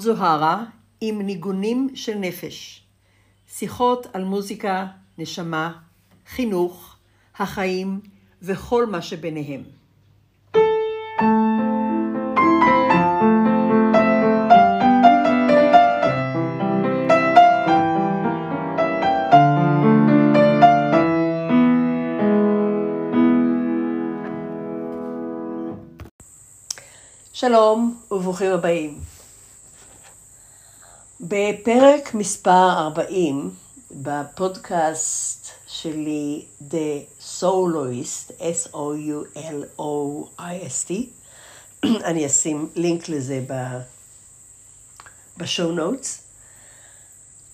זאת זוהרה עם ניגונים של נפש. שיחות על מוזיקה, נשמה, חינוך, החיים וכל מה שביניהם. שלום וברוכים הבאים. בפרק מספר 40 בפודקאסט שלי The Soloist, S-O-U-L-O-I-S-T, אני אשים לינק לזה בשואו נוטס.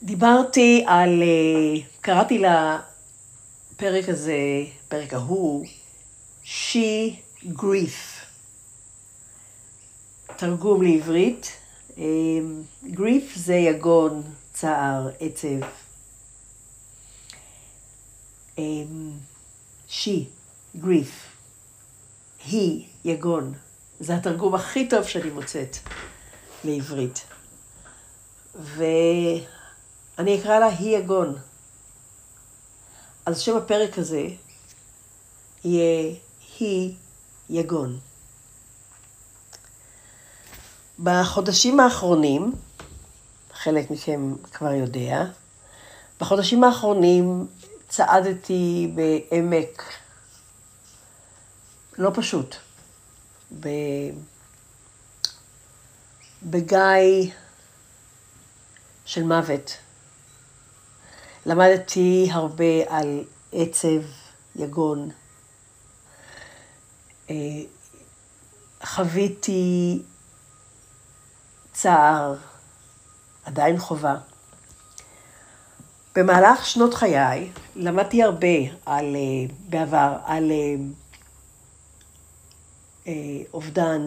דיברתי על, אה, קראתי לפרק הזה, פרק ההוא, She Grief. תרגום לעברית, גריף זה יגון, צער, עצב. שי, גריף. היא, יגון. זה התרגום הכי טוב שאני מוצאת לעברית. ואני אקרא לה היא יגון. אז שם הפרק הזה יהיה היא יגון. בחודשים האחרונים, חלק מכם כבר יודע, בחודשים האחרונים צעדתי בעמק לא פשוט, בגיא של מוות. למדתי הרבה על עצב, יגון. אה, חוויתי צער, עדיין חובה. במהלך שנות חיי למדתי הרבה על, אה, בעבר על אה, אה, אובדן,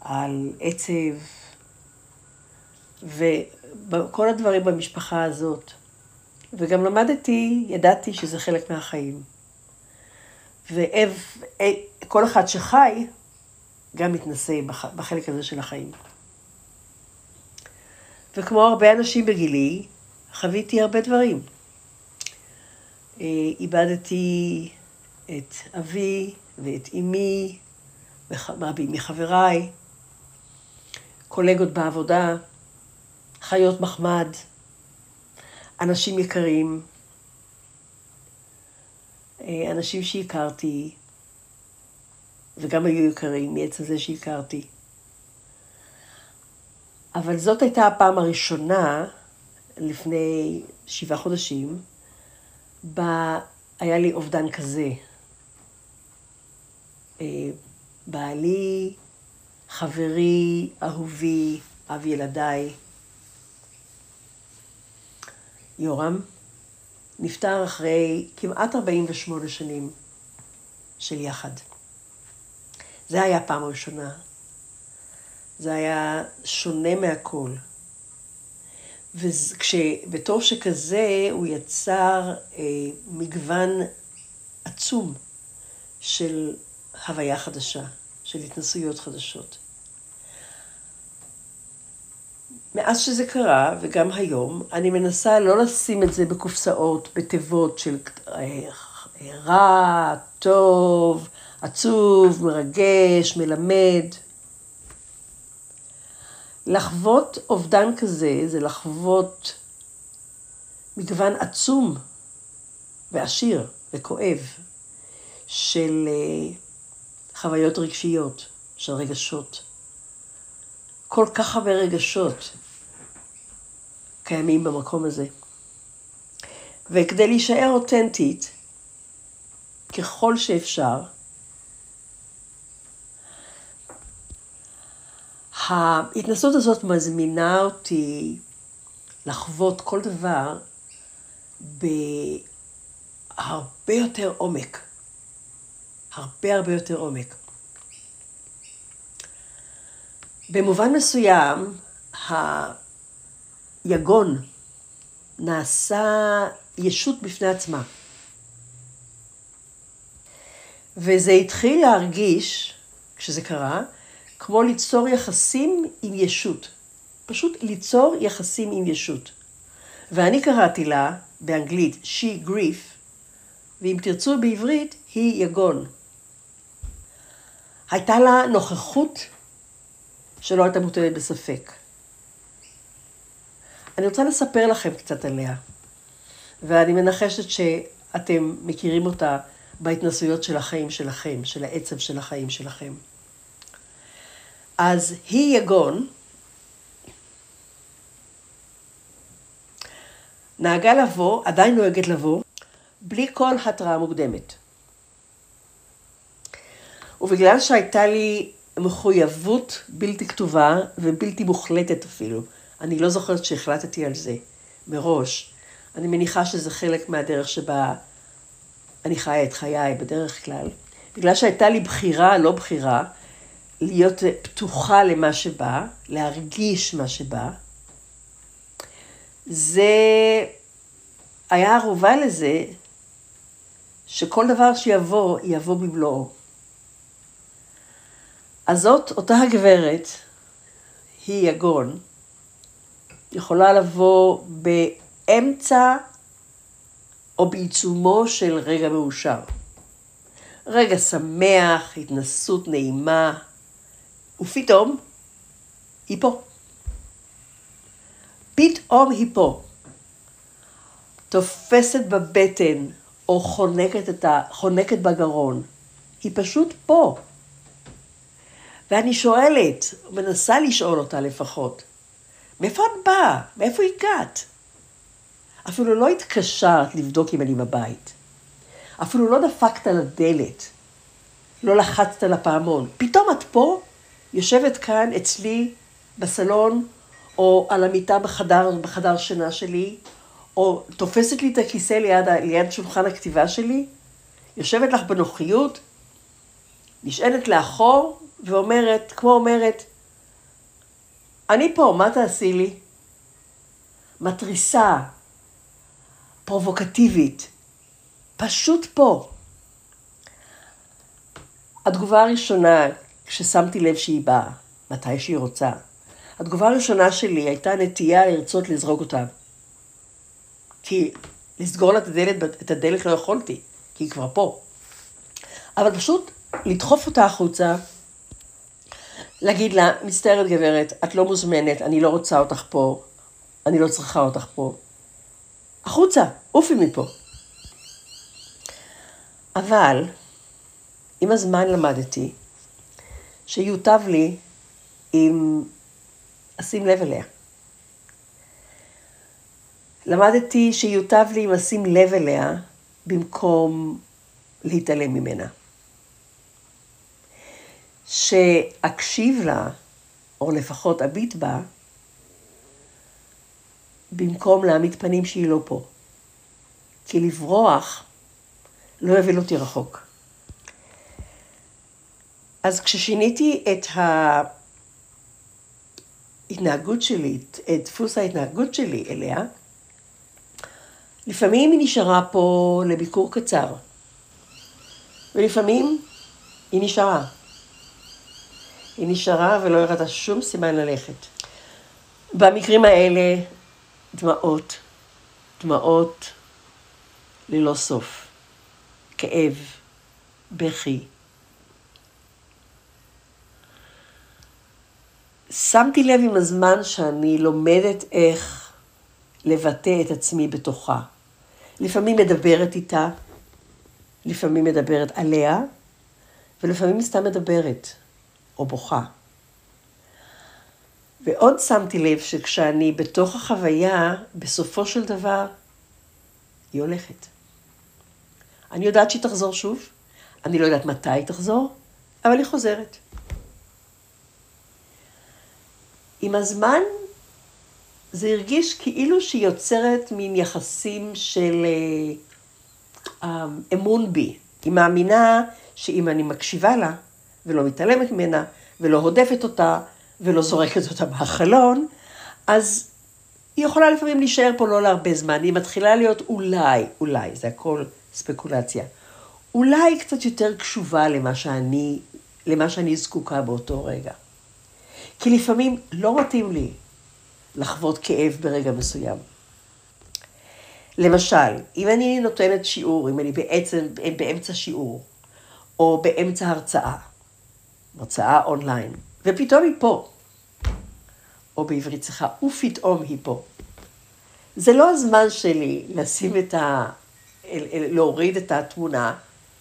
על עצב, וכל הדברים במשפחה הזאת. וגם למדתי, ידעתי שזה חלק מהחיים. וכל אחד שחי, גם מתנשא בחלק הזה של החיים. וכמו הרבה אנשים בגילי, חוויתי הרבה דברים. אה, איבדתי את אבי ואת אמי, רבים מחבריי, קולגות בעבודה, חיות מחמד, אנשים יקרים, אה, אנשים שהכרתי, וגם היו יקרים מעצם זה שהכרתי. אבל זאת הייתה הפעם הראשונה, לפני שבעה חודשים, בה היה לי אובדן כזה. אה, בעלי, חברי, אהובי, אב ילדיי, יורם, נפטר אחרי כמעט 48 שנים של יחד. זה היה הפעם הראשונה זה היה שונה מהכל. ובתור שכזה הוא יצר אה, מגוון עצום של הוויה חדשה, של התנסויות חדשות. מאז שזה קרה, וגם היום, אני מנסה לא לשים את זה בקופסאות, בתיבות של אה, רע, טוב, עצוב, מרגש, מלמד. לחוות אובדן כזה זה לחוות מגוון עצום ועשיר וכואב של אה, חוויות רגשיות, של רגשות. כל כך הרבה רגשות קיימים במקום הזה. וכדי להישאר אותנטית, ככל שאפשר, ההתנסות הזאת מזמינה אותי לחוות כל דבר בהרבה יותר עומק. הרבה הרבה יותר עומק. במובן מסוים, היגון נעשה ישות בפני עצמה. וזה התחיל להרגיש, כשזה קרה, כמו ליצור יחסים עם ישות. פשוט ליצור יחסים עם ישות. ואני קראתי לה באנגלית she grief, ואם תרצו בעברית, היא יגון. הייתה לה נוכחות שלא הייתה מוטלת בספק. אני רוצה לספר לכם קצת עליה, ואני מנחשת שאתם מכירים אותה בהתנסויות של החיים שלכם, של העצב של החיים שלכם. אז היא יגון, נהגה לבוא, עדיין נוהגת לבוא, בלי כל התראה מוקדמת. ובגלל שהייתה לי מחויבות בלתי כתובה ובלתי מוחלטת אפילו, אני לא זוכרת שהחלטתי על זה מראש. אני מניחה שזה חלק מהדרך שבה אני חיה את חיי בדרך כלל. בגלל שהייתה לי בחירה, לא בחירה, להיות פתוחה למה שבא, להרגיש מה שבא, זה היה ערובה לזה שכל דבר שיבוא, יבוא במלואו. אז זאת, אותה הגברת, היא יגון, יכולה לבוא באמצע או בעיצומו של רגע מאושר. רגע שמח, התנסות נעימה, ופתאום היא פה. פתאום היא פה. תופסת בבטן או חונקת, את ה... חונקת בגרון. היא פשוט פה. ואני שואלת, מנסה לשאול אותה לפחות, מאיפה את באה? מאיפה הגעת? אפילו לא התקשרת לבדוק אם אני בבית. אפילו לא דפקת על הדלת. לא לחצת על הפעמון. פתאום את פה, יושבת כאן אצלי בסלון, או על המיטה בחדר, בחדר שינה שלי, או תופסת לי את הכיסא ליד, ליד שולחן הכתיבה שלי, יושבת לך בנוחיות, נשענת לאחור, ואומרת, כמו אומרת, אני פה, מה תעשי לי? מתריסה, פרובוקטיבית, פשוט פה. התגובה הראשונה, כששמתי לב שהיא באה, מתי שהיא רוצה, התגובה הראשונה שלי הייתה נטייה לרצות לזרוק אותה. כי לסגור לה את הדלת, את הדלת לא יכולתי, כי היא כבר פה. אבל פשוט לדחוף אותה החוצה, להגיד לה, מצטערת גברת, את לא מוזמנת, אני לא רוצה אותך פה, אני לא צריכה אותך פה. החוצה, עופי מפה. אבל עם הזמן למדתי שיוטב לי אם אשים לב אליה. למדתי שיוטב לי אם אשים לב אליה במקום להתעלם ממנה. שאקשיב לה, או לפחות אביט בה, במקום להעמיד פנים שהיא לא פה. כי לברוח לא יוביל אותי רחוק. אז כששיניתי את ההתנהגות שלי, את דפוס ההתנהגות שלי אליה, לפעמים היא נשארה פה לביקור קצר, ולפעמים היא נשארה. היא נשארה ולא הראתה שום סימן ללכת. במקרים האלה, דמעות, דמעות ללא סוף, כאב, בכי. שמתי לב עם הזמן שאני לומדת איך לבטא את עצמי בתוכה. לפעמים מדברת איתה, לפעמים מדברת עליה, ולפעמים סתם מדברת. או בוכה. ועוד שמתי לב שכשאני בתוך החוויה, בסופו של דבר, היא הולכת. אני יודעת שהיא תחזור שוב, אני לא יודעת מתי היא תחזור, אבל היא חוזרת. עם הזמן זה הרגיש כאילו שהיא יוצרת מין יחסים של אה, אמון בי. היא מאמינה שאם אני מקשיבה לה, ולא מתעלמת ממנה, ולא הודפת אותה, ולא זורקת אותה מהחלון, אז היא יכולה לפעמים להישאר פה לא להרבה זמן, היא מתחילה להיות אולי, אולי, זה הכל ספקולציה, אולי קצת יותר קשובה למה שאני, למה שאני זקוקה באותו רגע. כי לפעמים לא מתאים לי לחוות כאב ברגע מסוים. למשל, אם אני נותנת שיעור, אם אני בעצם באמצע שיעור, או באמצע הרצאה, הרצאה אונליין, ופתאום היא פה, או בעברית צריכה, ופתאום היא פה. זה לא הזמן שלי לשים את ה... להוריד את התמונה,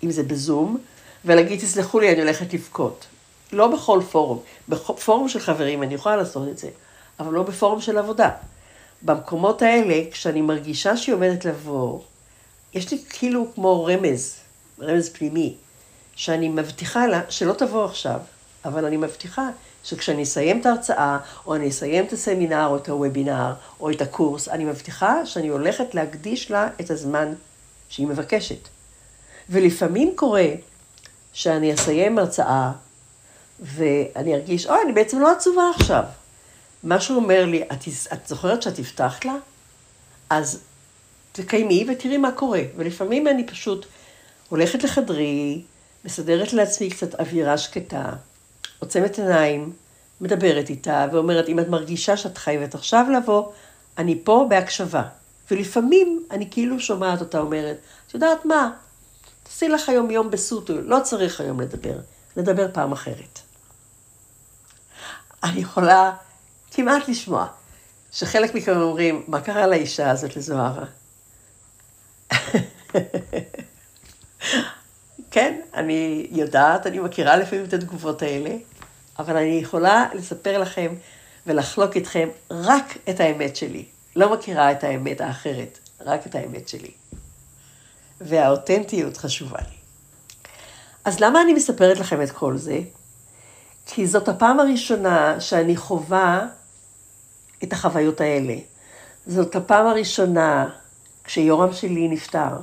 אם זה בזום, ולהגיד, תסלחו לי, אני הולכת לבכות. לא בכל פורום. בפורום של חברים אני יכולה לעשות את זה, אבל לא בפורום של עבודה. במקומות האלה, כשאני מרגישה שהיא עומדת לבוא, יש לי כאילו כמו רמז, רמז פנימי, שאני מבטיחה לה שלא תבוא עכשיו, אבל אני מבטיחה שכשאני אסיים את ההרצאה, או אני אסיים את הסמינר, או את הוובינר, או את הקורס, אני מבטיחה שאני הולכת להקדיש לה את הזמן שהיא מבקשת. ולפעמים קורה שאני אסיים הרצאה, ואני ארגיש, אוי, אני בעצם לא עצובה עכשיו. משהו אומר לי, את, את זוכרת שאת הבטחת לה? אז תקיימי ותראי מה קורה. ולפעמים אני פשוט הולכת לחדרי, מסדרת לעצמי קצת אווירה שקטה, עוצמת עיניים, מדברת איתה ואומרת, אם את מרגישה שאת חייבת עכשיו לבוא, אני פה בהקשבה. ולפעמים אני כאילו שומעת אותה אומרת, את יודעת מה, תעשי לך היום יום בסוטו, לא צריך היום לדבר, נדבר פעם אחרת. אני יכולה כמעט לשמוע שחלק מכם אומרים, מה קרה לאישה הזאת לזוהרה? כן, אני יודעת, אני מכירה לפעמים את התגובות האלה, אבל אני יכולה לספר לכם ולחלוק איתכם רק את האמת שלי. לא מכירה את האמת האחרת, רק את האמת שלי. והאותנטיות חשובה לי. אז למה אני מספרת לכם את כל זה? כי זאת הפעם הראשונה שאני חווה את החוויות האלה. זאת הפעם הראשונה, כשיורם שלי נפטר,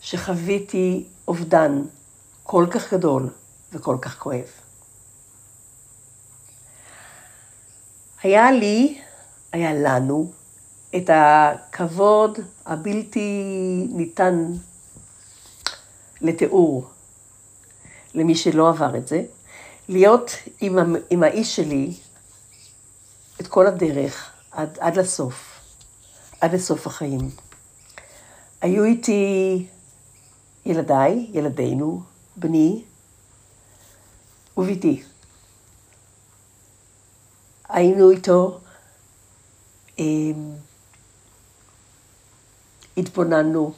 שחוויתי אובדן כל כך גדול וכל כך כואב. היה לי, היה לנו, את הכבוד הבלתי ניתן לתיאור למי שלא עבר את זה, להיות עם, עם האיש שלי את כל הדרך עד, עד לסוף, עד לסוף החיים. היו איתי ילדיי, ילדינו, בני וביתי. היינו איתו, אמ, התבוננו,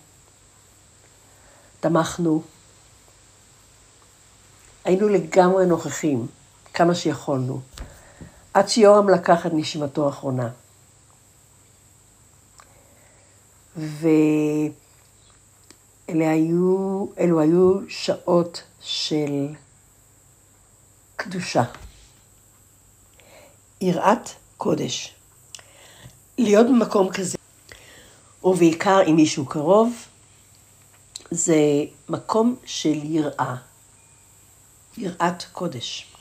תמכנו, היינו לגמרי נוכחים, כמה שיכולנו, עד שיורם לקח את נשימתו האחרונה. ואלה היו, היו שעות של קדושה. יראת קודש. להיות במקום כזה, ובעיקר עם מישהו קרוב, זה מקום של יראה. יראת קודש.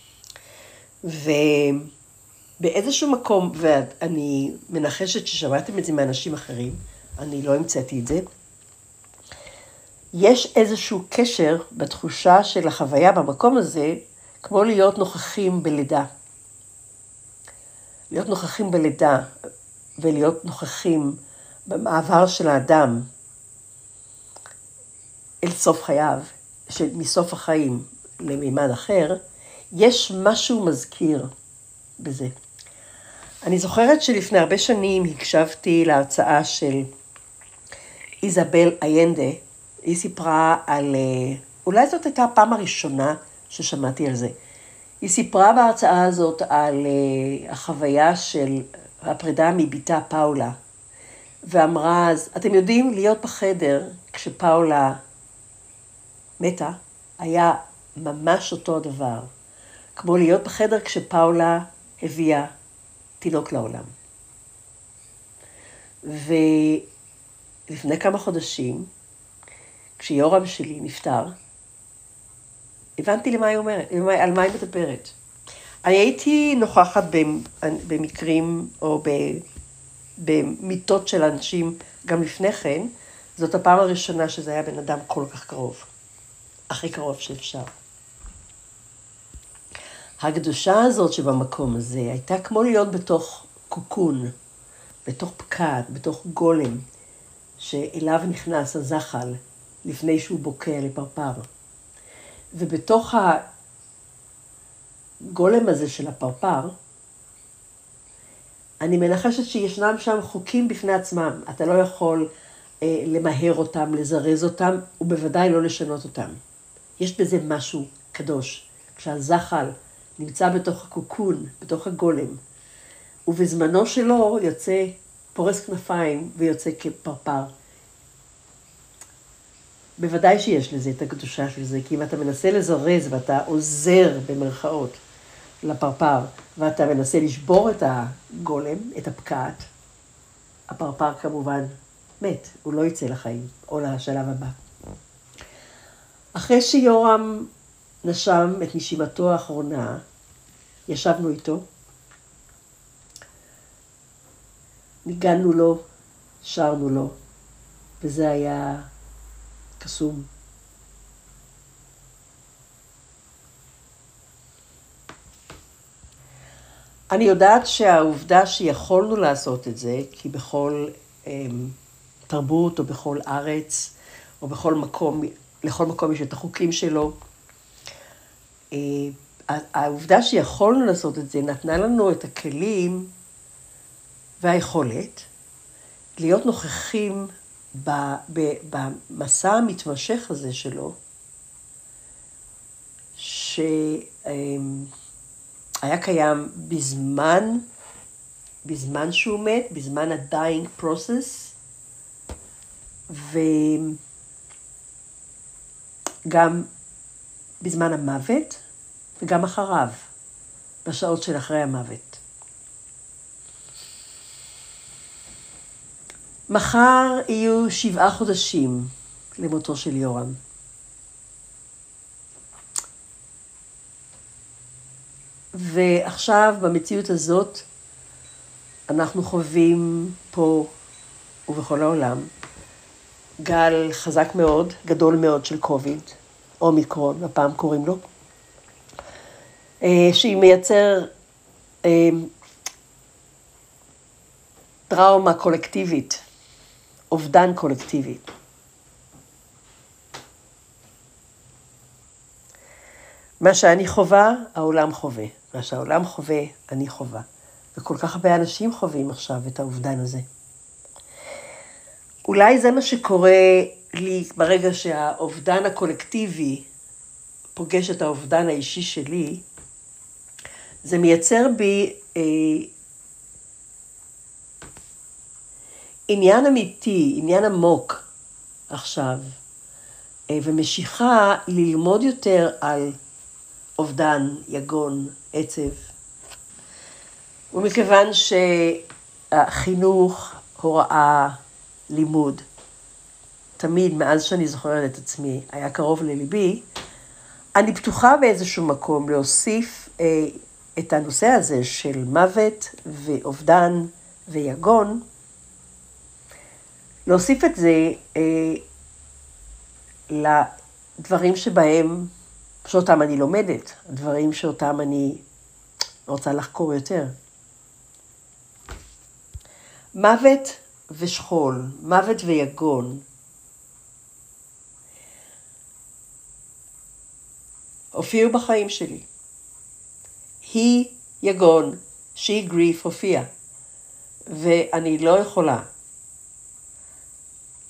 ובאיזשהו מקום, ואני מנחשת ששמעתם את זה מאנשים אחרים, אני לא המצאתי את זה, יש איזשהו קשר בתחושה של החוויה במקום הזה, כמו להיות נוכחים בלידה. להיות נוכחים בלידה ולהיות נוכחים במעבר של האדם אל סוף חייו, של, מסוף החיים למימד אחר, יש משהו מזכיר בזה. אני זוכרת שלפני הרבה שנים הקשבתי להרצאה של איזבל איינדה, היא סיפרה על, אה, אולי זאת הייתה הפעם הראשונה ששמעתי על זה. היא סיפרה בהרצאה הזאת על uh, החוויה של הפרידה מבתה פאולה, ואמרה אז, אתם יודעים, להיות בחדר כשפאולה מתה, היה ממש אותו הדבר, כמו להיות בחדר כשפאולה הביאה תינוק לעולם. ולפני כמה חודשים, כשיורם שלי נפטר, הבנתי למה היא אומרת, על מה היא מדברת. אני הייתי נוכחת במקרים או במיטות של אנשים גם לפני כן, זאת הפעם הראשונה שזה היה בן אדם כל כך קרוב. הכי קרוב שאפשר. הקדושה הזאת שבמקום הזה הייתה כמו להיות בתוך קוקון, בתוך פקד, בתוך גולם, שאליו נכנס הזחל לפני שהוא בוקע לפרפר. ובתוך הגולם הזה של הפרפר, אני מנחשת שישנם שם חוקים בפני עצמם. אתה לא יכול אה, למהר אותם, לזרז אותם, ובוודאי לא לשנות אותם. יש בזה משהו קדוש. כשהזחל נמצא בתוך הקוקון, בתוך הגולם, ובזמנו שלו יוצא, פורס כנפיים ויוצא כפרפר. בוודאי שיש לזה את הקדושה של זה, כי אם אתה מנסה לזרז ואתה עוזר במרכאות לפרפר, ואתה מנסה לשבור את הגולם, את הפקעת, הפרפר כמובן מת, הוא לא יצא לחיים, או לשלב הבא. אחרי שיורם נשם את נשימתו האחרונה, ישבנו איתו, ניגענו לו, שרנו לו, וזה היה קסום. אני יודעת שהעובדה שיכולנו לעשות את זה, כי בכל אה, תרבות או בכל ארץ או בכל מקום, לכל מקום יש את החוקים שלו, העובדה שיכולנו לעשות את זה נתנה לנו את הכלים והיכולת להיות נוכחים במסע המתמשך הזה שלו, שהיה קיים בזמן, בזמן שהוא מת, בזמן ה-dying process, וגם בזמן המוות וגם אחריו, בשעות של אחרי המוות. מחר יהיו שבעה חודשים למותו של יורם. ועכשיו, במציאות הזאת, אנחנו חווים פה ובכל העולם גל חזק מאוד, גדול מאוד של קוביד, אומיקרון, הפעם קוראים לו, שהיא מייצר אה, טראומה קולקטיבית אובדן קולקטיבי. מה שאני חווה, העולם חווה. מה שהעולם חווה, אני חווה. וכל כך הרבה אנשים חווים עכשיו את האובדן הזה. אולי זה מה שקורה לי ברגע שהאובדן הקולקטיבי פוגש את האובדן האישי שלי, זה מייצר בי אה, עניין אמיתי, עניין עמוק עכשיו, אה, ומשיכה ללמוד יותר על אובדן, יגון, עצב. ומכיוון שהחינוך, הוראה, לימוד, תמיד, מאז שאני זוכרת את עצמי, היה קרוב לליבי, אני פתוחה באיזשהו מקום להוסיף אה, את הנושא הזה של מוות ואובדן ויגון, להוסיף את זה אה, לדברים שבהם, שאותם אני לומדת, דברים שאותם אני רוצה לחקור יותר. מוות ושכול, מוות ויגון. הופיעו בחיים שלי. היא יגון, שהיא גריף הופיע, ואני לא יכולה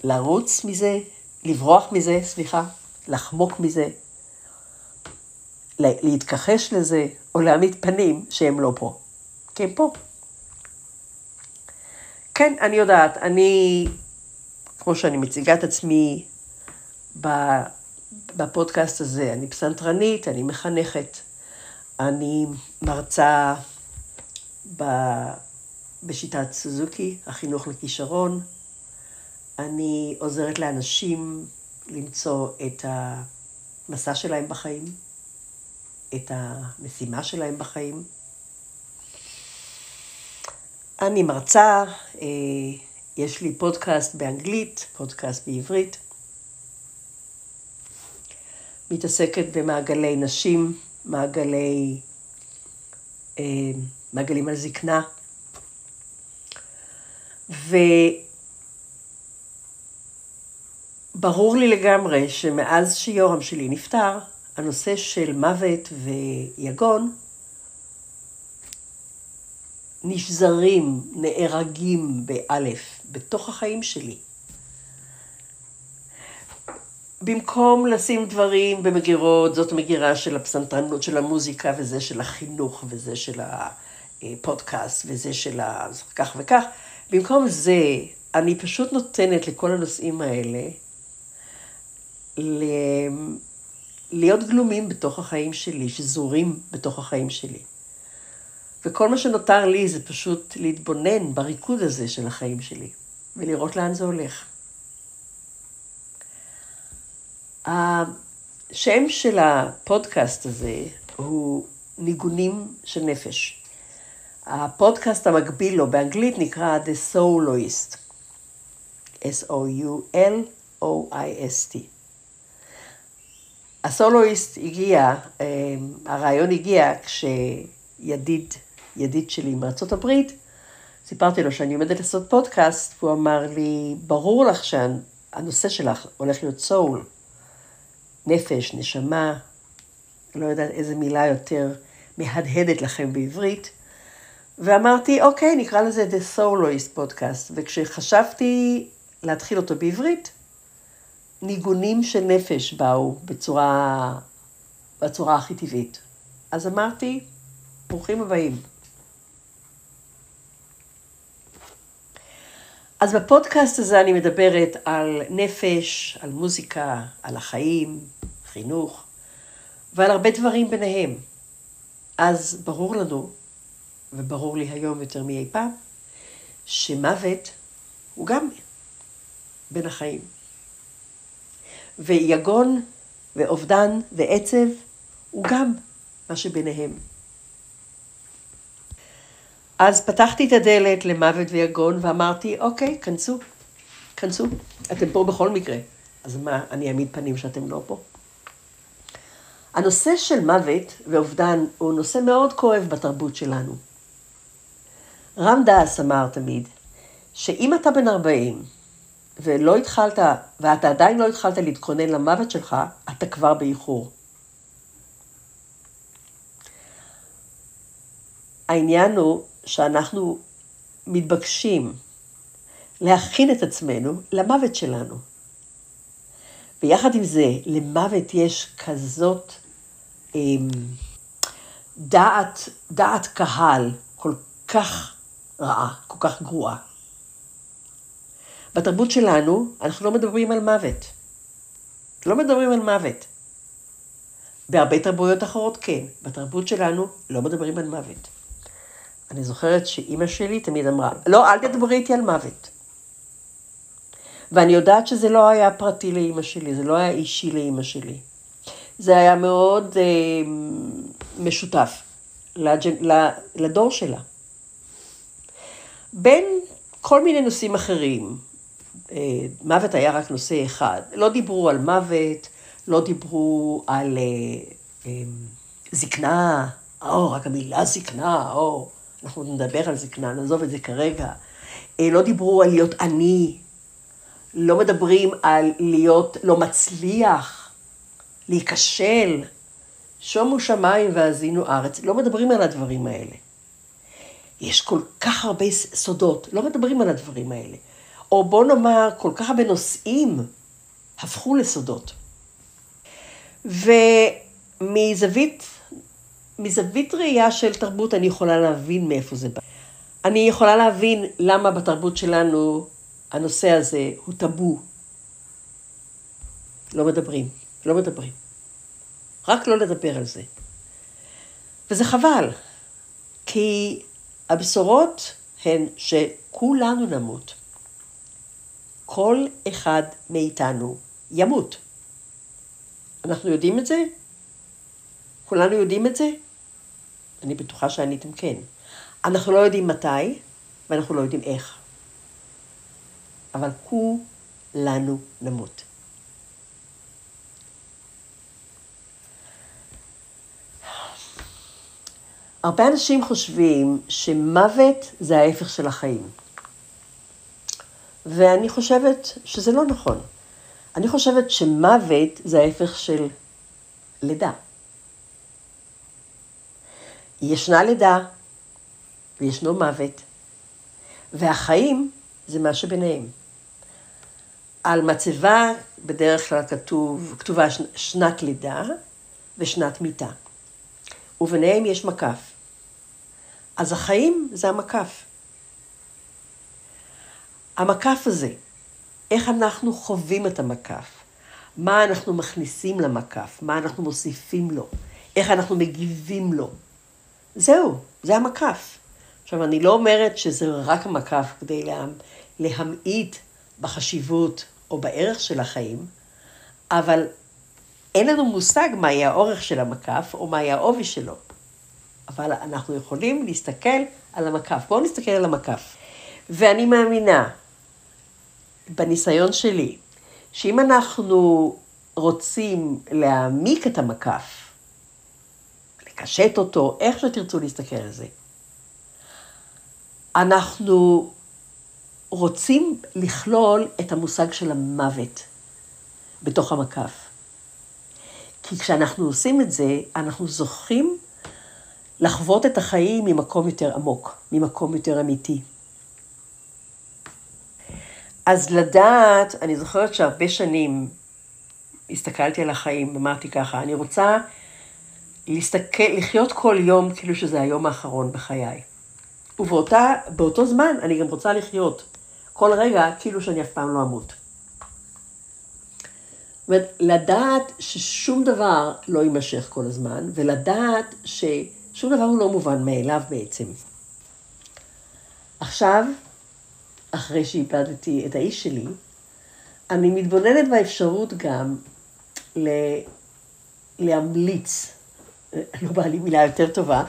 לרוץ מזה, לברוח מזה, סליחה, לחמוק מזה, להתכחש לזה, או להעמיד פנים שהם לא פה. כי הם פה. כן, אני יודעת, אני, כמו שאני מציגה את עצמי בפודקאסט הזה, אני פסנתרנית, אני מחנכת, אני מרצה בשיטת סוזוקי, החינוך לכישרון, אני עוזרת לאנשים למצוא את המסע שלהם בחיים, את המשימה שלהם בחיים. אני מרצה, אה, יש לי פודקאסט באנגלית, פודקאסט בעברית. מתעסקת במעגלי נשים, מעגלי מעגלים על זקנה. וברור לי לגמרי שמאז שיורם שלי נפטר, הנושא של מוות ויגון נשזרים, נהרגים באלף, בתוך החיים שלי. במקום לשים דברים במגירות, זאת מגירה של הפסנתרנות, של המוזיקה, וזה של החינוך, וזה של הפודקאסט, וזה של ה... כך וכך, במקום זה, אני פשוט נותנת לכל הנושאים האלה ל... להיות גלומים בתוך החיים שלי, שזורים בתוך החיים שלי. וכל מה שנותר לי זה פשוט להתבונן בריקוד הזה של החיים שלי, ולראות לאן זה הולך. השם של הפודקאסט הזה הוא ניגונים של נפש. הפודקאסט המקביל לו באנגלית נקרא The Soloist, S-O-U-L-O-I-S-T. הסולואיסט הגיע, אה, הרעיון הגיע כשידיד, ידיד שלי מארצות הברית, סיפרתי לו שאני עומדת לעשות פודקאסט, והוא אמר לי, ברור לך שהנושא שלך הולך להיות סול. נפש, נשמה, לא יודעת איזה מילה יותר מהדהדת לכם בעברית. ואמרתי, אוקיי, נקרא לזה The Soloist Podcast. וכשחשבתי להתחיל אותו בעברית, ניגונים של נפש באו בצורה, בצורה הכי טבעית. אז אמרתי, ברוכים הבאים. אז בפודקאסט הזה אני מדברת על נפש, על מוזיקה, על החיים, חינוך, ועל הרבה דברים ביניהם. אז ברור לנו, וברור לי היום יותר מאי פעם, שמוות הוא גם בין החיים. ויגון ואובדן ועצב הוא גם מה שביניהם. אז פתחתי את הדלת למוות ויגון ואמרתי, אוקיי, כנסו, כנסו. אתם פה בכל מקרה. אז מה, אני אעמיד פנים שאתם לא פה? הנושא של מוות ואובדן הוא נושא מאוד כואב בתרבות שלנו. רם דאס אמר תמיד, שאם אתה בן 40 ולא התחלת, ואתה עדיין לא התחלת להתכונן למוות שלך, אתה כבר באיחור. העניין הוא שאנחנו מתבקשים להכין את עצמנו למוות שלנו. ויחד עם זה, למוות יש כזאת אמ, דעת, דעת קהל כל כך רעה, כל כך גרועה. בתרבות שלנו, אנחנו לא מדברים על מוות. לא מדברים על מוות. בהרבה תרבויות אחרות כן, בתרבות שלנו לא מדברים על מוות. אני זוכרת שאימא שלי תמיד אמרה, לא, אל תדברי איתי על מוות. ואני יודעת שזה לא היה פרטי לאימא שלי, זה לא היה אישי לאימא שלי. זה היה מאוד אה, משותף לג'נ... לדור שלה. בין כל מיני נושאים אחרים, אה, מוות היה רק נושא אחד. לא דיברו על מוות, לא דיברו על אה, אה, זקנה, או, רק המילה זקנה, או, אנחנו נדבר על זקנה, נעזוב את זה כרגע. אה, לא דיברו על להיות עני, לא מדברים על להיות לא מצליח, להיכשל. שומו שמיים והאזינו ארץ, לא מדברים על הדברים האלה. יש כל כך הרבה סודות, לא מדברים על הדברים האלה. או בוא נאמר, כל כך הרבה נושאים הפכו לסודות. ומזווית מזווית ראייה של תרבות אני יכולה להבין מאיפה זה בא. אני יכולה להבין למה בתרבות שלנו הנושא הזה הוא טאבו. לא מדברים, לא מדברים. רק לא לדבר על זה. וזה חבל, כי הבשורות הן שכולנו נמות. כל אחד מאיתנו ימות. אנחנו יודעים את זה? כולנו יודעים את זה? אני בטוחה שעניתם כן. אנחנו לא יודעים מתי, ואנחנו לא יודעים איך. אבל כולנו נמות. הרבה אנשים חושבים שמוות זה ההפך של החיים. ואני חושבת שזה לא נכון. אני חושבת שמוות זה ההפך של לידה. ישנה לידה וישנו מוות, והחיים זה מה שביניהם. על מצבה בדרך כלל כתוב, כתובה שנת לידה ושנת מיתה. וביניהם יש מקף. אז החיים זה המקף. המקף הזה, איך אנחנו חווים את המקף, מה אנחנו מכניסים למקף, מה אנחנו מוסיפים לו, איך אנחנו מגיבים לו. זהו, זה המקף. עכשיו, אני לא אומרת שזה רק המקף כדי לה, להמעיט בחשיבות או בערך של החיים, אבל אין לנו מושג מה יהיה האורך של המקף או מה יהיה העובי שלו. אבל אנחנו יכולים להסתכל על המקף. בואו נסתכל על המקף. ואני מאמינה, בניסיון שלי, שאם אנחנו רוצים להעמיק את המקף, לקשט אותו, איך שתרצו להסתכל על זה, אנחנו רוצים לכלול את המושג של המוות בתוך המקף. כי כשאנחנו עושים את זה, אנחנו זוכים לחוות את החיים ממקום יותר עמוק, ממקום יותר אמיתי. אז לדעת, אני זוכרת שהרבה שנים הסתכלתי על החיים, ואמרתי ככה, אני רוצה להסתכל, לחיות כל יום כאילו שזה היום האחרון בחיי. ובאותו זמן אני גם רוצה לחיות כל רגע כאילו שאני אף פעם לא אמות. לדעת ששום דבר לא יימשך כל הזמן, ולדעת ששום דבר הוא לא מובן מאליו בעצם. עכשיו, אחרי שאיבדתי את האיש שלי, אני מתבוננת באפשרות גם ל... להמליץ, לא בא לי מילה יותר טובה,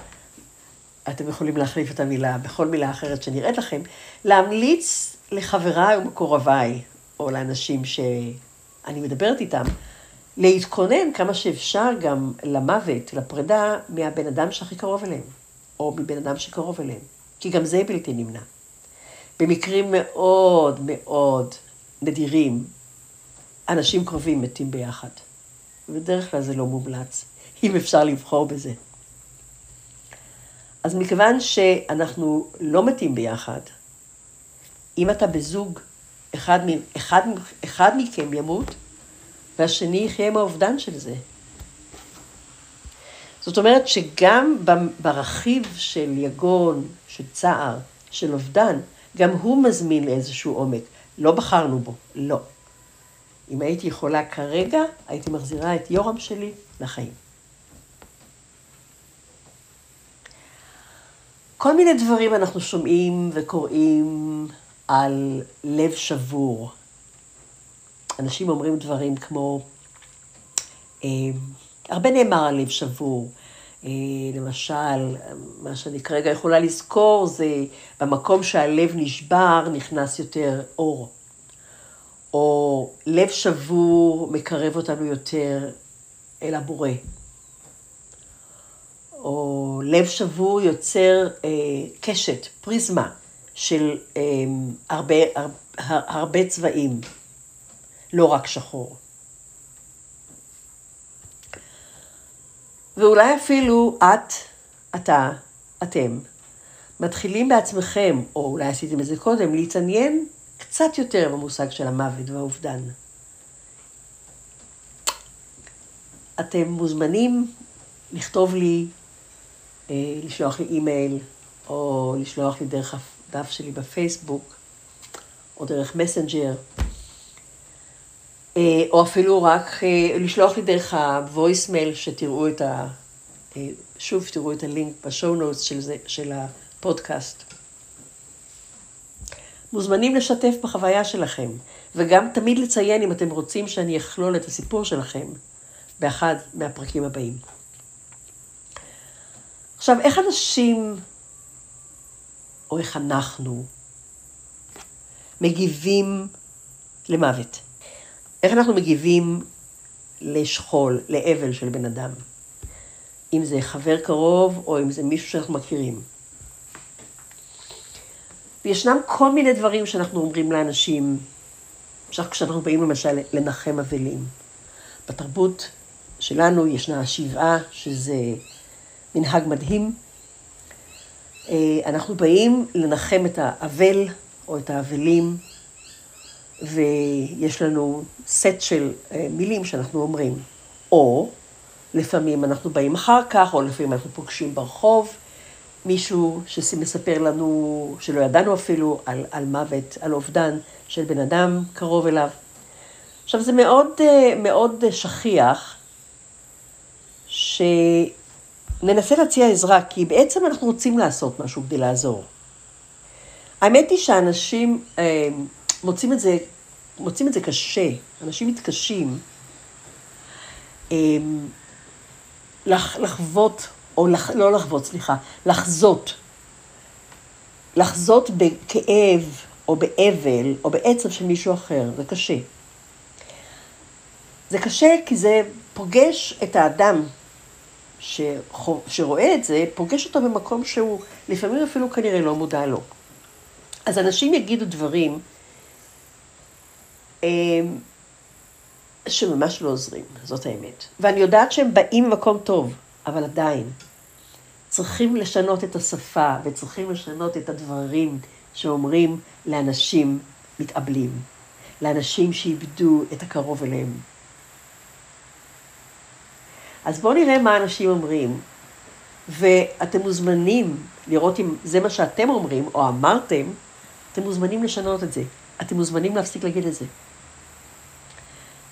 אתם יכולים להחליף את המילה בכל מילה אחרת שנראית לכם, להמליץ לחבריי ומקורביי, או לאנשים שאני מדברת איתם, להתכונן כמה שאפשר גם למוות, לפרידה, מהבן אדם שהכי קרוב אליהם, או מבן אדם שקרוב אליהם, כי גם זה בלתי נמנע. במקרים מאוד מאוד נדירים, אנשים קרובים מתים ביחד. בדרך כלל זה לא מומלץ, אם אפשר לבחור בזה. אז מכיוון שאנחנו לא מתים ביחד, אם אתה בזוג, אחד, אחד, אחד מכם ימות, והשני יחיה עם האובדן של זה. זאת אומרת שגם ברכיב של יגון, של צער, של אובדן, גם הוא מזמין לאיזשהו עומק. לא בחרנו בו, לא. אם הייתי יכולה כרגע, הייתי מחזירה את יורם שלי לחיים. כל מיני דברים אנחנו שומעים וקוראים על לב שבור. אנשים אומרים דברים כמו, אה, הרבה נאמר על לב שבור. אה, למשל, מה שאני כרגע יכולה לזכור זה במקום שהלב נשבר נכנס יותר אור. או לב שבור מקרב אותנו יותר אל הבורא. או לב שבור יוצר אה, קשת, פריזמה של אה, הרבה, הר, הרבה צבעים, לא רק שחור. ואולי אפילו את, אתה, אתם, מתחילים בעצמכם, או אולי עשיתם את זה קודם, להתעניין קצת יותר במושג של המוות והאובדן. אתם מוזמנים לכתוב לי, לשלוח לי אימייל, או לשלוח לי דרך הדף שלי בפייסבוק, או דרך מסנג'ר, אה, או אפילו רק אה, לשלוח לי דרך ה-voicemail שתראו את ה... שוב, תראו את הלינק בשואו נוטס של, של הפודקאסט. מוזמנים לשתף בחוויה שלכם, וגם תמיד לציין אם אתם רוצים שאני אכלול את הסיפור שלכם באחד מהפרקים הבאים. עכשיו, איך אנשים, או איך אנחנו, מגיבים למוות? איך אנחנו מגיבים לשכול, לאבל של בן אדם? אם זה חבר קרוב או אם זה מישהו שאנחנו מכירים. וישנם כל מיני דברים שאנחנו אומרים לאנשים, כשאנחנו באים למשל לנחם אבלים. בתרבות שלנו ישנה השבעה, שזה מנהג מדהים. אה, אנחנו באים לנחם את האבל או את האבלים, ויש לנו סט של אה, מילים שאנחנו אומרים. או לפעמים אנחנו באים אחר כך, או לפעמים אנחנו פוגשים ברחוב מישהו שמספר לנו, שלא ידענו אפילו, על, על מוות, על אובדן של בן אדם קרוב אליו. עכשיו, זה מאוד, אה, מאוד שכיח שננסה להציע עזרה, כי בעצם אנחנו רוצים לעשות משהו כדי לעזור. האמת היא שאנשים אה, מוצאים את זה, מוצאים את זה קשה, אנשים מתקשים אה, לחוות, או לח, לא לחוות, סליחה, לחזות. לחזות בכאב, או באבל, או בעצב של מישהו אחר, זה קשה. זה קשה כי זה פוגש את האדם שרואה את זה, פוגש אותו במקום שהוא לפעמים אפילו כנראה לא מודע לו. אז אנשים יגידו דברים אה, שממש לא עוזרים, זאת האמת. ואני יודעת שהם באים ממקום טוב, אבל עדיין. צריכים לשנות את השפה וצריכים לשנות את הדברים שאומרים לאנשים מתאבלים, לאנשים שאיבדו את הקרוב אליהם. אז בואו נראה מה אנשים אומרים, ואתם מוזמנים לראות אם זה מה שאתם אומרים או אמרתם, אתם מוזמנים לשנות את זה. אתם מוזמנים להפסיק להגיד את זה.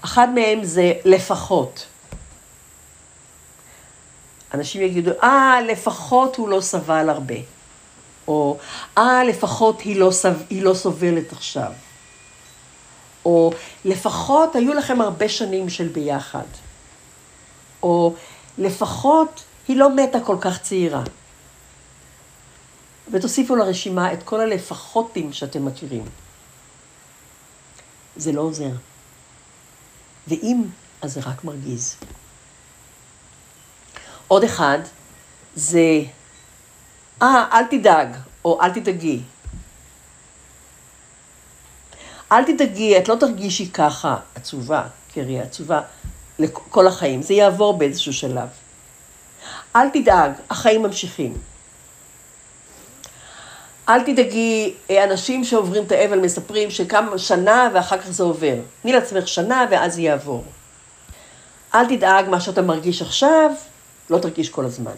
אחד מהם זה לפחות. אנשים יגידו, אה, לפחות הוא לא סבל הרבה. או, אה, לפחות היא לא, סב... היא לא סובלת עכשיו. או, לפחות היו לכם הרבה שנים של ביחד. או, לפחות היא לא מתה כל כך צעירה. ותוסיפו לרשימה את כל הלפחותים שאתם מכירים. זה לא עוזר. ואם, אז זה רק מרגיז. עוד אחד זה, אה, אל תדאג, או אל תדאגי. אל תדאגי, את לא תרגישי ככה עצובה, קרי עצובה, לכל החיים. זה יעבור באיזשהו שלב. אל תדאג, החיים ממשיכים. אל תדאגי, אנשים שעוברים את האבל מספרים שכמה שנה ואחר כך זה עובר. תני לעצמך שנה ואז יעבור. אל תדאג מה שאתה מרגיש עכשיו, לא תרגיש כל הזמן.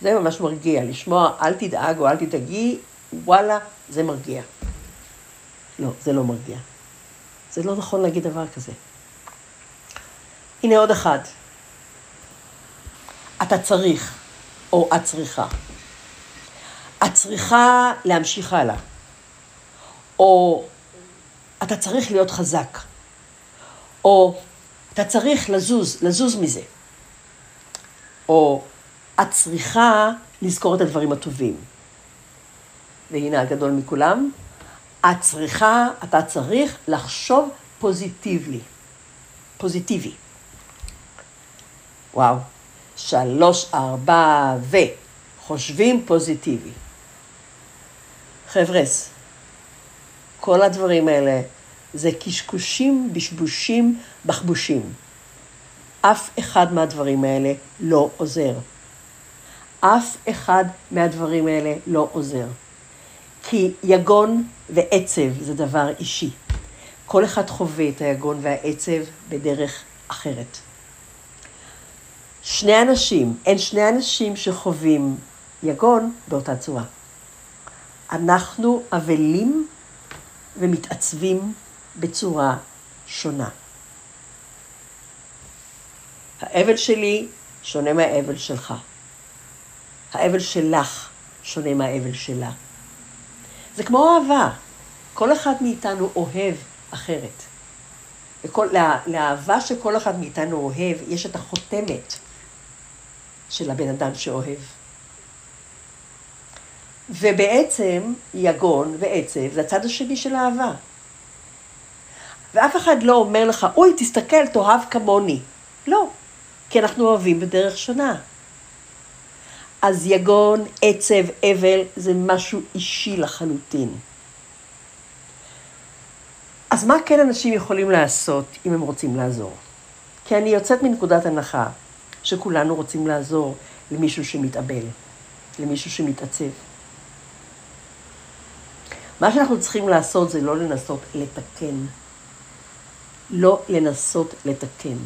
זה ממש מרגיע, לשמוע אל תדאג או אל תדאגי, וואלה, זה מרגיע. לא, זה לא מרגיע. זה לא נכון להגיד דבר כזה. הנה עוד אחד. אתה צריך, או את צריכה. את צריכה להמשיך הלאה. או אתה צריך להיות חזק. או אתה צריך לזוז, לזוז מזה. או את צריכה לזכור את הדברים הטובים. והנה הגדול מכולם, את צריכה, אתה צריך לחשוב פוזיטיבלי. פוזיטיבי. וואו. שלוש, ארבע, ו. חושבים פוזיטיבי. חבר'ס, כל הדברים האלה זה קשקושים, בשבושים, בחבושים. אף אחד מהדברים האלה לא עוזר. אף אחד מהדברים האלה לא עוזר. כי יגון ועצב זה דבר אישי. כל אחד חווה את היגון והעצב בדרך אחרת. שני אנשים, אין שני אנשים שחווים יגון באותה צורה. אנחנו אבלים ומתעצבים בצורה שונה. האבל שלי שונה מהאבל שלך. האבל שלך שונה מהאבל שלה. זה כמו אהבה. כל אחד מאיתנו אוהב אחרת. וכל, לה, לאהבה שכל אחד מאיתנו אוהב, יש את החותמת של הבן אדם שאוהב. ובעצם יגון ועצב זה הצד השני של אהבה. ואף אחד לא אומר לך, אוי, תסתכל, תאהב כמוני. לא, כי אנחנו אוהבים בדרך שונה. אז יגון, עצב, אבל, זה משהו אישי לחלוטין. אז מה כן אנשים יכולים לעשות אם הם רוצים לעזור? כי אני יוצאת מנקודת הנחה שכולנו רוצים לעזור למישהו שמתאבל, למישהו שמתעצב. מה שאנחנו צריכים לעשות זה לא לנסות לתקן. לא לנסות לתקן.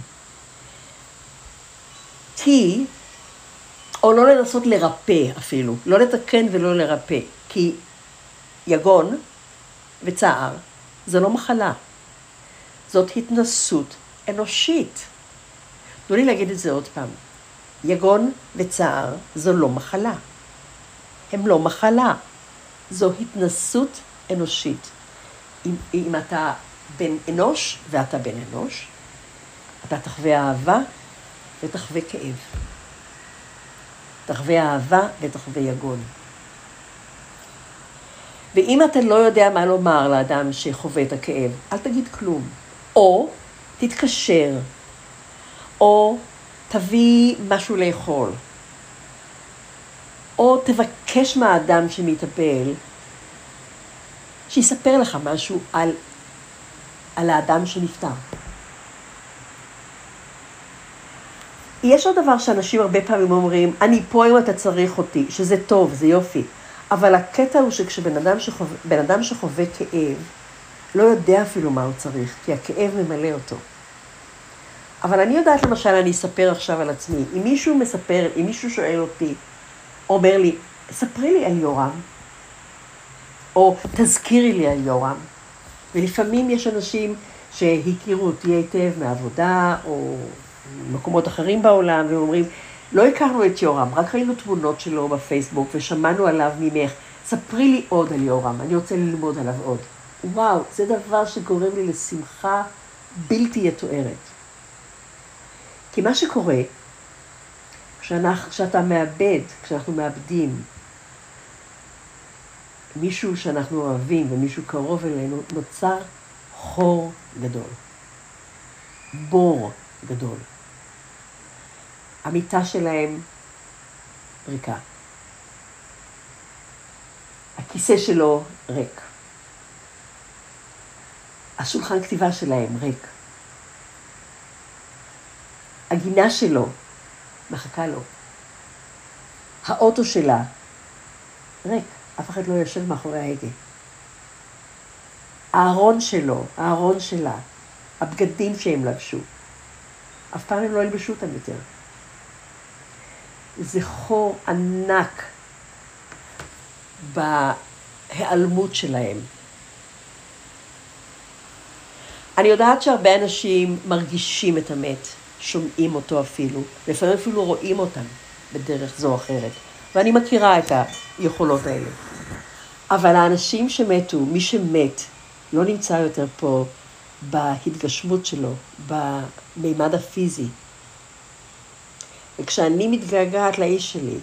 כי, או לא לנסות לרפא אפילו, לא לתקן ולא לרפא, כי יגון וצער זה לא מחלה, זאת התנסות אנושית. תנו לי להגיד את זה עוד פעם. יגון וצער זו לא מחלה. הם לא מחלה. זו התנסות אנושית. אם, אם אתה בן אנוש ואתה בן אנוש, אתה תחווה אהבה ותחווה כאב. תחווה אהבה ותחווה יגון. ואם אתה לא יודע מה לומר לאדם שחווה את הכאב, אל תגיד כלום. או תתקשר, או תביא משהו לאכול, או תבקש מהאדם שמתאבל שיספר לך משהו על, על האדם שנפטר. יש עוד דבר שאנשים הרבה פעמים אומרים, אני פה אם אתה צריך אותי, שזה טוב, זה יופי. אבל הקטע הוא שכשבן אדם שחווה, אדם שחווה כאב, לא יודע אפילו מה הוא צריך, כי הכאב ממלא אותו. אבל אני יודעת למשל, אני אספר עכשיו על עצמי, אם מישהו מספר, אם מישהו שואל אותי, אומר לי, ספרי לי על יורם, או תזכירי לי על יורם. ולפעמים יש אנשים שהכירו אותי היטב מעבודה, או מקומות אחרים בעולם, והם אומרים, לא הכרנו את יורם, רק ראינו תמונות שלו בפייסבוק ושמענו עליו ממך. ספרי לי עוד על יורם, אני רוצה ללמוד עליו עוד. וואו, זה דבר שגורם לי לשמחה בלתי יתוארת. כי מה שקורה, כשאנחנו, כשאתה מאבד, כשאנחנו מאבדים מישהו שאנחנו אוהבים ומישהו קרוב אלינו, נוצר חור גדול, בור גדול. המיטה שלהם ריקה. הכיסא שלו ריק. השולחן כתיבה שלהם ריק. הגינה שלו מחכה לו. האוטו שלה ריק, אף אחד לא יושב מאחורי ההגה. הארון שלו, הארון שלה, הבגדים שהם לבשו, אף פעם הם לא ילבשו אותם יותר. זה חור ענק בהיעלמות שלהם. אני יודעת שהרבה אנשים מרגישים את המת, שומעים אותו אפילו, לפעמים אפילו רואים אותם בדרך זו או אחרת, ואני מכירה את היכולות האלה. אבל האנשים שמתו, מי שמת, לא נמצא יותר פה בהתגשמות שלו, במימד הפיזי. וכשאני מתגעגעת לאיש שלי,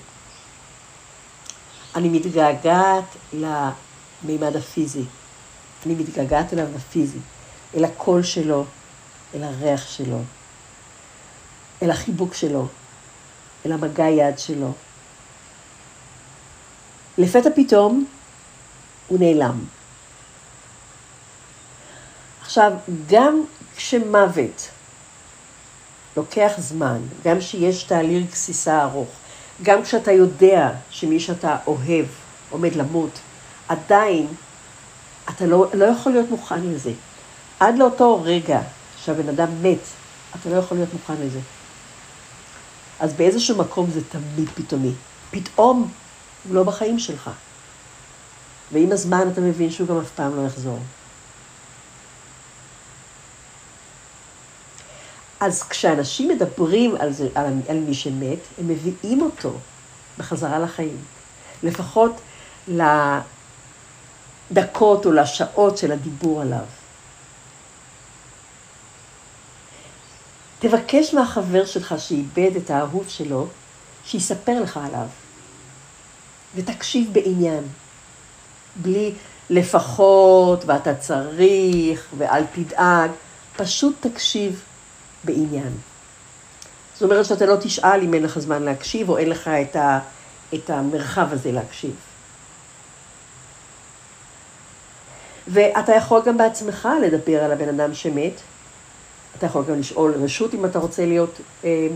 אני מתגעגעת למימד הפיזי. אני מתגעגעת אליו בפיזי, אל הקול שלו, אל הריח שלו, אל החיבוק שלו, אל המגע יד שלו. לפתע פתאום הוא נעלם. עכשיו, גם כשמוות לוקח זמן, גם שיש תהליך גסיסה ארוך, גם כשאתה יודע שמי שאתה אוהב עומד למות, עדיין אתה לא, לא יכול להיות מוכן לזה. עד לאותו רגע שהבן אדם מת, אתה לא יכול להיות מוכן לזה. אז באיזשהו מקום זה תמיד פתאומי. פתאום הוא לא בחיים שלך. ועם הזמן אתה מבין שהוא גם אף פעם לא יחזור. אז כשאנשים מדברים על, זה, על, על מי שמת, הם מביאים אותו בחזרה לחיים. לפחות לדקות או לשעות של הדיבור עליו. תבקש מהחבר שלך שאיבד את האהוב שלו, שיספר לך עליו. ותקשיב בעניין. בלי לפחות, ואתה צריך, ואל תדאג. פשוט תקשיב בעניין. זאת אומרת שאתה לא תשאל אם אין לך זמן להקשיב, או אין לך את את המרחב הזה להקשיב. ואתה יכול גם בעצמך לדבר על הבן אדם שמת. אתה יכול גם לשאול רשות אם אתה רוצה להיות אה,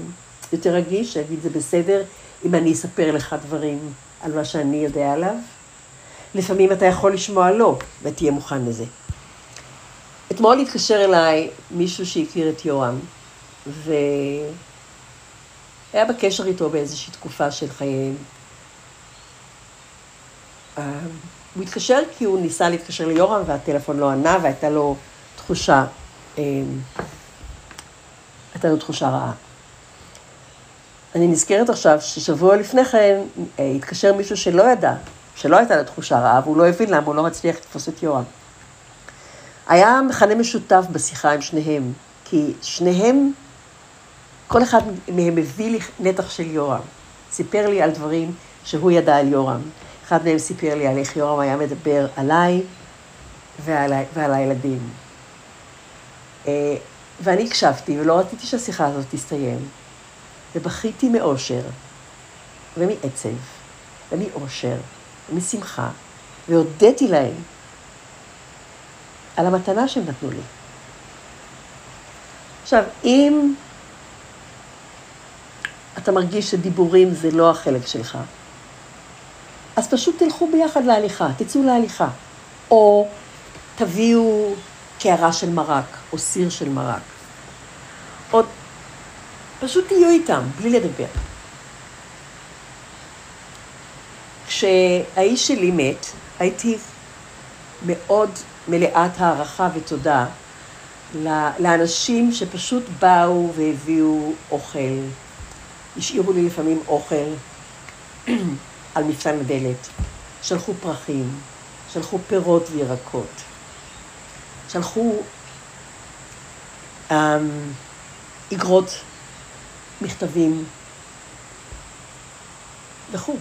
יותר רגיש, להגיד זה בסדר אם אני אספר לך דברים על מה שאני יודע עליו. לפעמים אתה יכול לשמוע לא, ותהיה מוכן לזה. אתמול התקשר אליי מישהו שהכיר את יורם, והיה בקשר איתו באיזושהי תקופה של חייהם. אה, הוא התקשר כי הוא ניסה להתקשר ליורם והטלפון לא ענה והייתה לו תחושה, אה, הייתה לו תחושה רעה. אני נזכרת עכשיו ששבוע לפני כן אה, התקשר מישהו שלא ידע, שלא הייתה לו תחושה רעה, והוא לא הבין למה הוא לא מצליח לתפוס את יורם. היה מכנה משותף בשיחה עם שניהם, כי שניהם, כל אחד מהם הביא לי נתח של יורם. סיפר לי על דברים שהוא ידע על יורם. אחד מהם סיפר לי על איך יורם היה מדבר עליי ועל, ועל הילדים. ואני הקשבתי ולא רציתי שהשיחה הזאת תסתיים. ובכיתי מאושר, ומעצב, ומאושר, ומשמחה, והודיתי להם על המתנה שהם נתנו לי. עכשיו, אם אתה מרגיש שדיבורים זה לא החלק שלך, אז פשוט תלכו ביחד להליכה, תצאו להליכה. או תביאו קערה של מרק, או סיר של מרק. או פשוט תהיו איתם, בלי לדבר. כשהאיש שלי מת, הייתי מאוד מלאת הערכה ותודה לאנשים שפשוט באו והביאו אוכל. השאירו לי לפעמים אוכל על מפתן הדלת, שלחו פרחים, שלחו פירות וירקות, שלחו איגרות, um, מכתבים וכו'.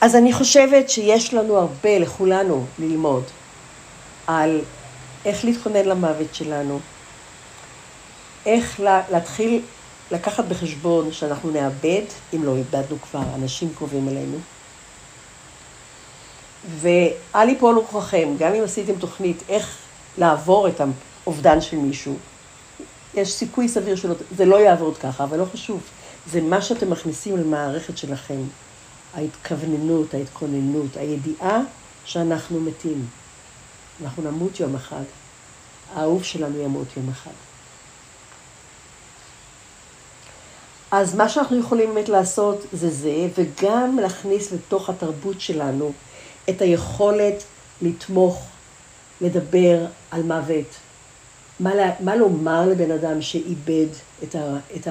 אז אני חושבת שיש לנו הרבה, לכולנו, ללמוד על איך להתכונן למוות שלנו, איך להתחיל לקחת בחשבון שאנחנו נאבד, אם לא איבדנו כבר, אנשים קרובים אלינו. ואל יפול רוחכם, גם אם עשיתם תוכנית איך לעבור את האובדן של מישהו, יש סיכוי סביר שלא, זה לא יעבוד ככה, אבל לא חשוב. זה מה שאתם מכניסים למערכת שלכם. ההתכווננות, ההתכוננות, הידיעה שאנחנו מתים. אנחנו נמות יום אחד. האהוב שלנו ימות יום אחד. אז מה שאנחנו יכולים באמת לעשות זה זה, וגם להכניס לתוך התרבות שלנו את היכולת לתמוך, לדבר על מוות. מה, מה לומר לבן אדם שאיבד את, ה, את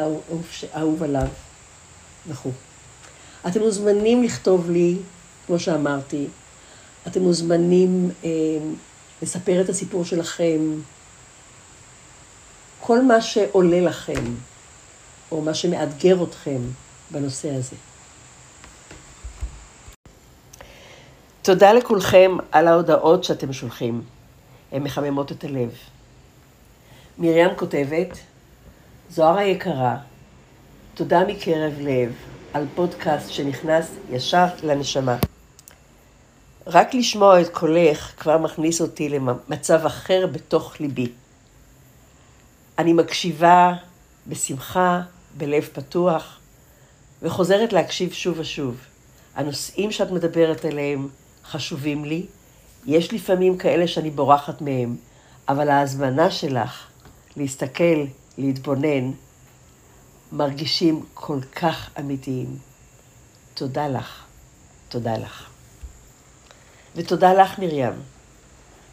האהוב עליו וכו'. אתם מוזמנים לכתוב לי, כמו שאמרתי, אתם מוזמנים אה, לספר את הסיפור שלכם, כל מה שעולה לכם. או מה שמאתגר אתכם בנושא הזה. תודה לכולכם על ההודעות שאתם שולחים. הן מחממות את הלב. מרים כותבת, זוהר היקרה, תודה מקרב לב על פודקאסט שנכנס ישר לנשמה. רק לשמוע את קולך כבר מכניס אותי למצב אחר בתוך ליבי. אני מקשיבה בשמחה, בלב פתוח, וחוזרת להקשיב שוב ושוב. הנושאים שאת מדברת עליהם חשובים לי. יש לפעמים כאלה שאני בורחת מהם, אבל ההזמנה שלך להסתכל, להתבונן, מרגישים כל כך אמיתיים. תודה לך. תודה לך. ותודה לך, מרים.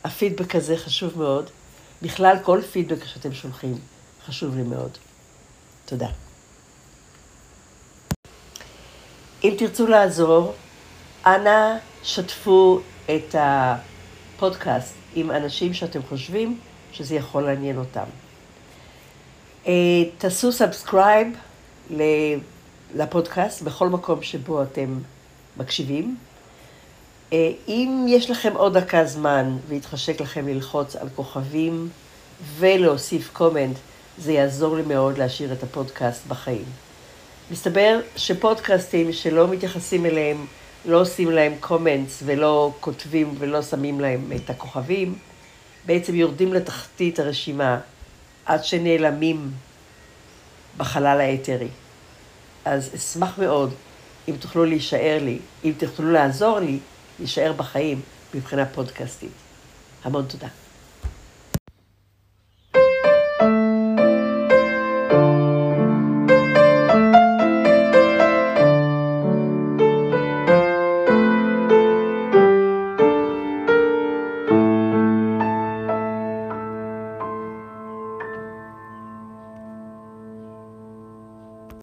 הפידבק הזה חשוב מאוד. בכלל, כל פידבק שאתם שולחים חשוב לי מאוד. תודה. אם תרצו לעזור, אנא שתפו את הפודקאסט עם אנשים שאתם חושבים שזה יכול לעניין אותם. אה, תעשו subscribe לפודקאסט בכל מקום שבו אתם מקשיבים. אה, אם יש לכם עוד דקה זמן והתחשק לכם ללחוץ על כוכבים ולהוסיף קומנט, זה יעזור לי מאוד להשאיר את הפודקאסט בחיים. מסתבר שפודקאסטים שלא מתייחסים אליהם, לא עושים להם קומנטס ולא כותבים ולא שמים להם את הכוכבים, בעצם יורדים לתחתית הרשימה עד שנעלמים בחלל האתרי. אז אשמח מאוד אם תוכלו להישאר לי, אם תוכלו לעזור לי להישאר בחיים מבחינה פודקאסטית. המון תודה.